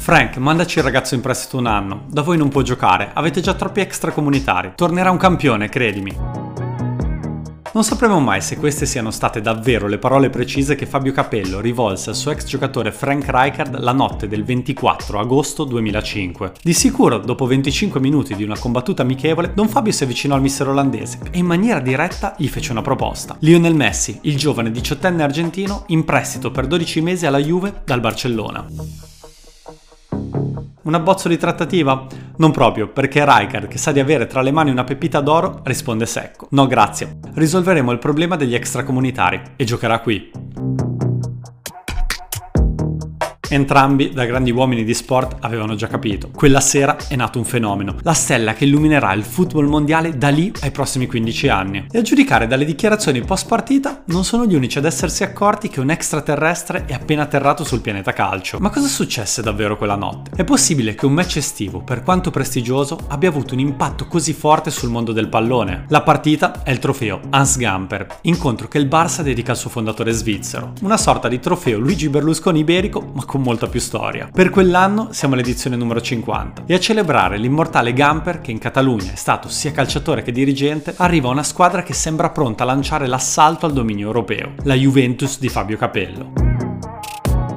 Frank, mandaci il ragazzo in prestito un anno. Da voi non può giocare, avete già troppi extracomunitari. Tornerà un campione, credimi. Non sapremo mai se queste siano state davvero le parole precise che Fabio Capello rivolse al suo ex giocatore Frank Rijkaard la notte del 24 agosto 2005. Di sicuro, dopo 25 minuti di una combattuta amichevole, Don Fabio si avvicinò al mister olandese e in maniera diretta gli fece una proposta. Lionel Messi, il giovane diciottenne argentino, in prestito per 12 mesi alla Juve dal Barcellona. Un abbozzo di trattativa? Non proprio, perché Rijkaard, che sa di avere tra le mani una pepita d'oro, risponde secco. No grazie, risolveremo il problema degli extracomunitari e giocherà qui. Entrambi, da grandi uomini di sport, avevano già capito. Quella sera è nato un fenomeno, la stella che illuminerà il football mondiale da lì ai prossimi 15 anni. E a giudicare dalle dichiarazioni post partita, non sono gli unici ad essersi accorti che un extraterrestre è appena atterrato sul pianeta calcio. Ma cosa successe davvero quella notte? È possibile che un match estivo, per quanto prestigioso, abbia avuto un impatto così forte sul mondo del pallone? La partita è il trofeo Hans Gamper, incontro che il Barça dedica al suo fondatore svizzero. Una sorta di trofeo Luigi Berlusconi iberico, ma con con molta più storia. Per quell'anno siamo all'edizione numero 50 e a celebrare l'immortale Gamper che in Catalogna è stato sia calciatore che dirigente, arriva una squadra che sembra pronta a lanciare l'assalto al dominio europeo, la Juventus di Fabio Capello.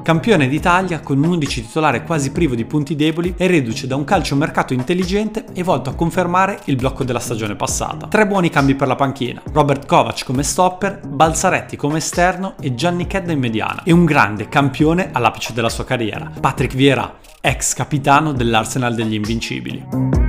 Campione d'Italia con un 11 titolare quasi privo di punti deboli e reduce da un calcio mercato intelligente e volto a confermare il blocco della stagione passata. Tre buoni cambi per la panchina, Robert Kovac come stopper, Balzaretti come esterno e Gianni Chedda in mediana. E un grande campione all'apice della sua carriera, Patrick Vieira, ex capitano dell'Arsenal degli Invincibili.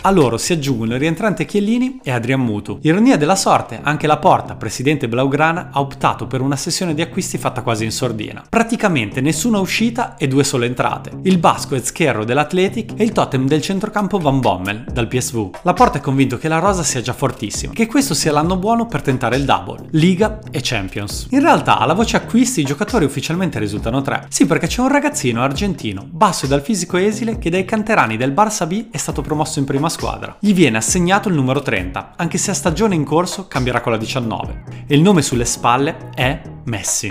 A loro si aggiungono il rientrante Chiellini e Adrian Mutu. Ironia della sorte, anche la Porta, presidente Blaugrana, ha optato per una sessione di acquisti fatta quasi in sordina. Praticamente nessuna uscita e due sole entrate. Il Basco e Scherro dell'Athletic e il totem del centrocampo Van Bommel dal PSV. La Porta è convinto che la rosa sia già fortissima, che questo sia l'anno buono per tentare il double, Liga e Champions. In realtà, alla voce acquisti i giocatori ufficialmente risultano tre. Sì, perché c'è un ragazzino argentino, basso e dal fisico esile, che dai canterani del Barça B è stato promosso in prima prima squadra. Gli viene assegnato il numero 30, anche se a stagione in corso cambierà con la 19, e il nome sulle spalle è Messi.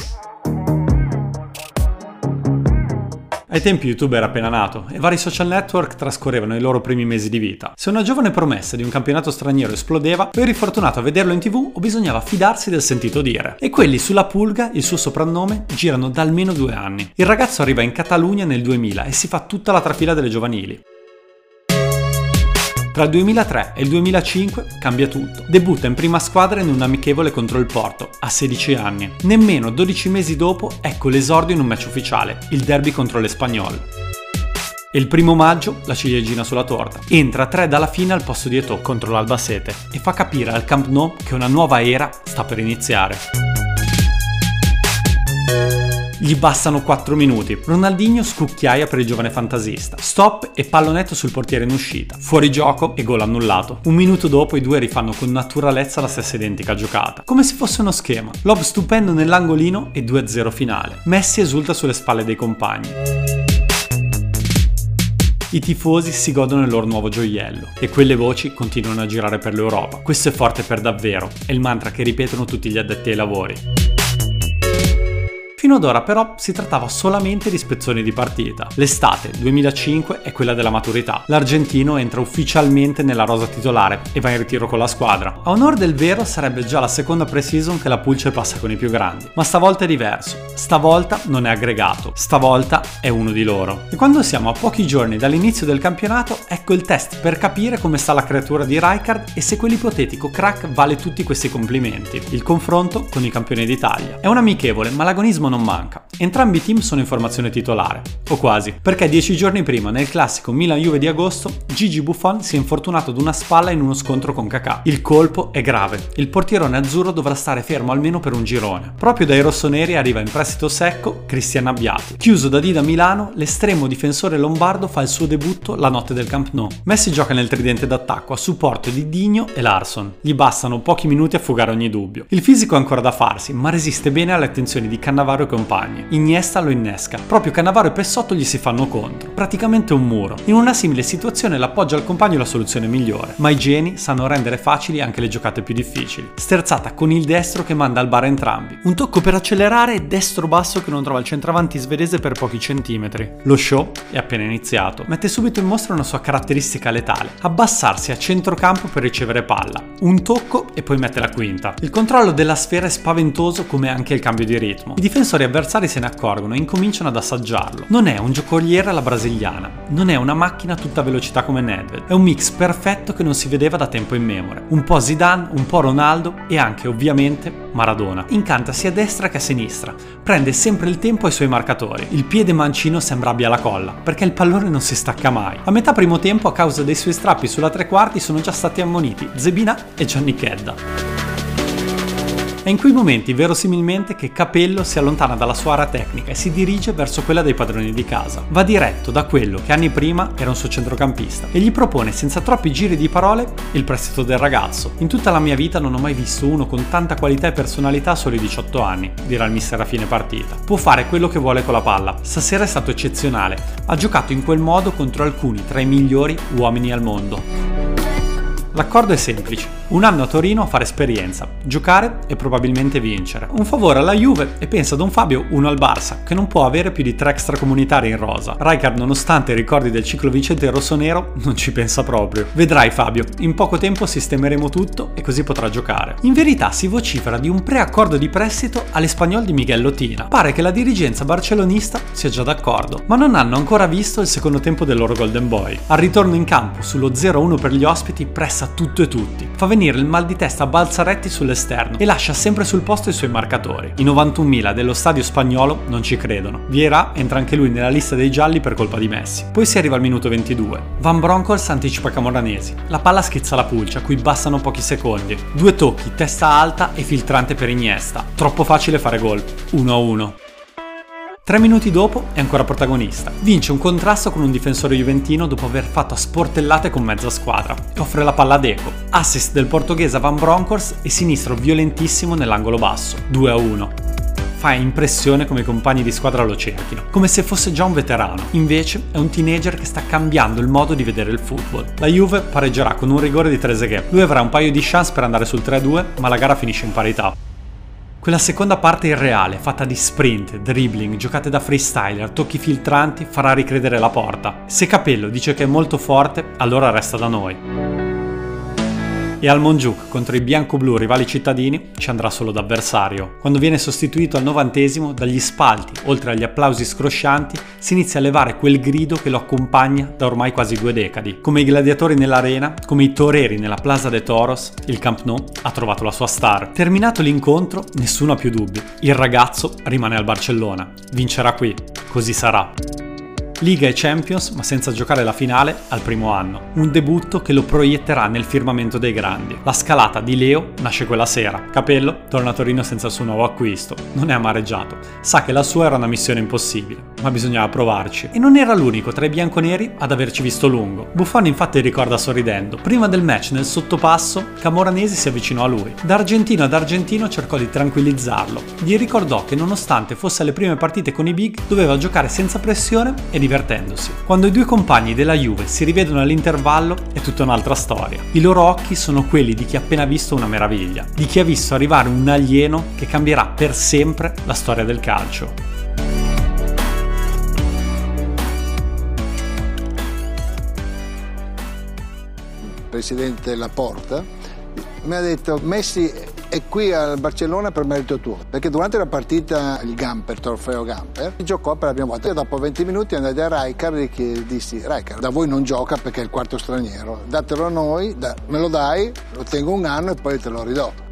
Ai tempi YouTube era appena nato e vari social network trascorrevano i loro primi mesi di vita. Se una giovane promessa di un campionato straniero esplodeva, o eri fortunato a vederlo in tv o bisognava fidarsi del sentito dire. E quelli sulla Pulga, il suo soprannome, girano da almeno due anni. Il ragazzo arriva in Catalogna nel 2000 e si fa tutta la trafila delle giovanili. Tra il 2003 e il 2005 cambia tutto. Debutta in prima squadra in un amichevole contro il Porto, a 16 anni. Nemmeno 12 mesi dopo ecco l'esordio in un match ufficiale, il derby contro l'Espagnol. E il primo maggio, la ciliegina sulla torta, entra a 3 dalla fine al posto di Eto'o contro l'Albacete e fa capire al Camp Nou che una nuova era sta per iniziare. Gli bastano 4 minuti. Ronaldinho scucchiaia per il giovane fantasista. Stop e pallonetto sul portiere in uscita. Fuori gioco e gol annullato. Un minuto dopo i due rifanno con naturalezza la stessa identica giocata. Come se fosse uno schema. Lob stupendo nell'angolino e 2-0 finale. Messi esulta sulle spalle dei compagni. I tifosi si godono il loro nuovo gioiello e quelle voci continuano a girare per l'Europa. Questo è forte per davvero, è il mantra che ripetono tutti gli addetti ai lavori. Fino ad ora però si trattava solamente di spezzoni di partita. L'estate 2005 è quella della maturità. L'argentino entra ufficialmente nella rosa titolare e va in ritiro con la squadra. A onore del vero sarebbe già la seconda pre-season che la Pulce passa con i più grandi, ma stavolta è diverso. Stavolta non è aggregato, stavolta è uno di loro. E quando siamo a pochi giorni dall'inizio del campionato, ecco il test per capire come sta la creatura di Rijkaard e se quell'ipotetico crack vale tutti questi complimenti. Il confronto con i campioni d'Italia. È un amichevole, ma l'agonismo non manca. Entrambi i team sono in formazione titolare, o quasi, perché dieci giorni prima, nel classico Milan-Juve di agosto, Gigi Buffon si è infortunato ad una spalla in uno scontro con Kakà. Il colpo è grave, il portierone azzurro dovrà stare fermo almeno per un girone. Proprio dai rossoneri arriva in prestito secco Cristian Abbiati. Chiuso da Dida Milano, l'estremo difensore lombardo fa il suo debutto la notte del Camp Nou. Messi gioca nel tridente d'attacco a supporto di Digno e Larson. Gli bastano pochi minuti a fugare ogni dubbio. Il fisico è ancora da farsi, ma resiste bene alle attenzioni di Cannavaro e compagni. Iniesta lo innesca. Proprio Cannavaro e Pessotto gli si fanno contro. Praticamente un muro. In una simile situazione l'appoggia al compagno la soluzione migliore, ma i geni sanno rendere facili anche le giocate più difficili. Sterzata con il destro che manda al bar entrambi. Un tocco per accelerare destro basso che non trova il centravanti svedese per pochi centimetri. Lo show è appena iniziato. Mette subito in mostra una sua caratteristica letale, abbassarsi a centrocampo per ricevere palla. Un tocco e poi mette la quinta. Il controllo della sfera è spaventoso come anche il cambio di ritmo. I difensori avversari se ne accorgono e incominciano ad assaggiarlo. Non è un giocoliere alla brasiliana, non è una macchina a tutta velocità come Nedved, è un mix perfetto che non si vedeva da tempo immemore. Un po' Zidane, un po' Ronaldo e anche ovviamente Maradona. Incanta sia a destra che a sinistra, prende sempre il tempo ai suoi marcatori. Il piede mancino sembra abbia la colla, perché il pallone non si stacca mai. A metà primo tempo, a causa dei suoi strappi sulla tre quarti, sono già stati ammoniti Zebina e Johnny Kedda. È in quei momenti verosimilmente che Capello si allontana dalla sua area tecnica e si dirige verso quella dei padroni di casa. Va diretto da quello che anni prima era un suo centrocampista e gli propone senza troppi giri di parole il prestito del ragazzo. In tutta la mia vita non ho mai visto uno con tanta qualità e personalità a soli 18 anni, dirà il mister a fine partita. Può fare quello che vuole con la palla. Stasera è stato eccezionale. Ha giocato in quel modo contro alcuni tra i migliori uomini al mondo. L'accordo è semplice. Un anno a Torino a fare esperienza, giocare e probabilmente vincere. Un favore alla Juve e pensa Don Fabio uno al Barça, che non può avere più di tre extracomunitari in rosa. Rijkaard, nonostante i ricordi del ciclo vincente rosso-nero, non ci pensa proprio. Vedrai Fabio, in poco tempo sistemeremo tutto e così potrà giocare. In verità si vocifera di un preaccordo di prestito all'Espagnol di Miguel Lotina. Pare che la dirigenza barcellonista sia già d'accordo, ma non hanno ancora visto il secondo tempo del loro Golden Boy. Al ritorno in campo, sullo 0-1 per gli ospiti, pressa tutto e tutti. Fa venire il mal di testa a Balzaretti sull'esterno e lascia sempre sul posto i suoi marcatori. I 91.000 dello stadio spagnolo non ci credono. Vieira entra anche lui nella lista dei gialli per colpa di Messi. Poi si arriva al minuto 22. Van Bronckhorst anticipa Camoranesi. La palla schizza la pulce, a cui bastano pochi secondi. Due tocchi, testa alta e filtrante per Iniesta. Troppo facile fare gol. 1-1. Tre minuti dopo è ancora protagonista. Vince un contrasto con un difensore juventino dopo aver fatto a sportellate con mezza squadra e offre la palla ad Eco. Assist del portoghese a Van Bronckhorst e sinistro violentissimo nell'angolo basso. 2 a 1 fa impressione come i compagni di squadra lo cerchino, come se fosse già un veterano. Invece è un teenager che sta cambiando il modo di vedere il football. La Juve pareggerà con un rigore di Trezeguet. Lui avrà un paio di chance per andare sul 3-2, ma la gara finisce in parità. Quella seconda parte irreale, fatta di sprint, dribbling, giocate da freestyler, tocchi filtranti, farà ricredere la porta. Se Capello dice che è molto forte, allora resta da noi e al Monjuk contro i bianco-blu rivali cittadini ci andrà solo d'avversario. Quando viene sostituito al novantesimo, dagli spalti, oltre agli applausi scroscianti, si inizia a levare quel grido che lo accompagna da ormai quasi due decadi. Come i gladiatori nell'arena, come i toreri nella Plaza de Toros, il Camp Nou ha trovato la sua star. Terminato l'incontro, nessuno ha più dubbi. Il ragazzo rimane al Barcellona. Vincerà qui. Così sarà. Liga e Champions, ma senza giocare la finale al primo anno. Un debutto che lo proietterà nel firmamento dei grandi. La scalata di Leo nasce quella sera. Capello torna a Torino senza il suo nuovo acquisto. Non è amareggiato. Sa che la sua era una missione impossibile, ma bisognava provarci. E non era l'unico tra i bianconeri ad averci visto lungo. Buffon infatti ricorda sorridendo. Prima del match nel sottopasso, Camoranesi si avvicinò a lui. Da argentino ad argentino cercò di tranquillizzarlo. Gli ricordò che nonostante fosse alle prime partite con i big, doveva giocare senza pressione e di divertendosi. Quando i due compagni della Juve si rivedono all'intervallo è tutta un'altra storia. I loro occhi sono quelli di chi ha appena visto una meraviglia, di chi ha visto arrivare un alieno che cambierà per sempre la storia del calcio. presidente Laporta mi ha detto Messi è qui al Barcellona per merito tuo. Perché durante la partita il Gamper, trofeo Gamper, giocò per la prima volta. Io dopo 20 minuti andai da Rijkaard e dissi Rijkaard, da voi non gioca perché è il quarto straniero, datelo a noi, da, me lo dai, lo tengo un anno e poi te lo ridò.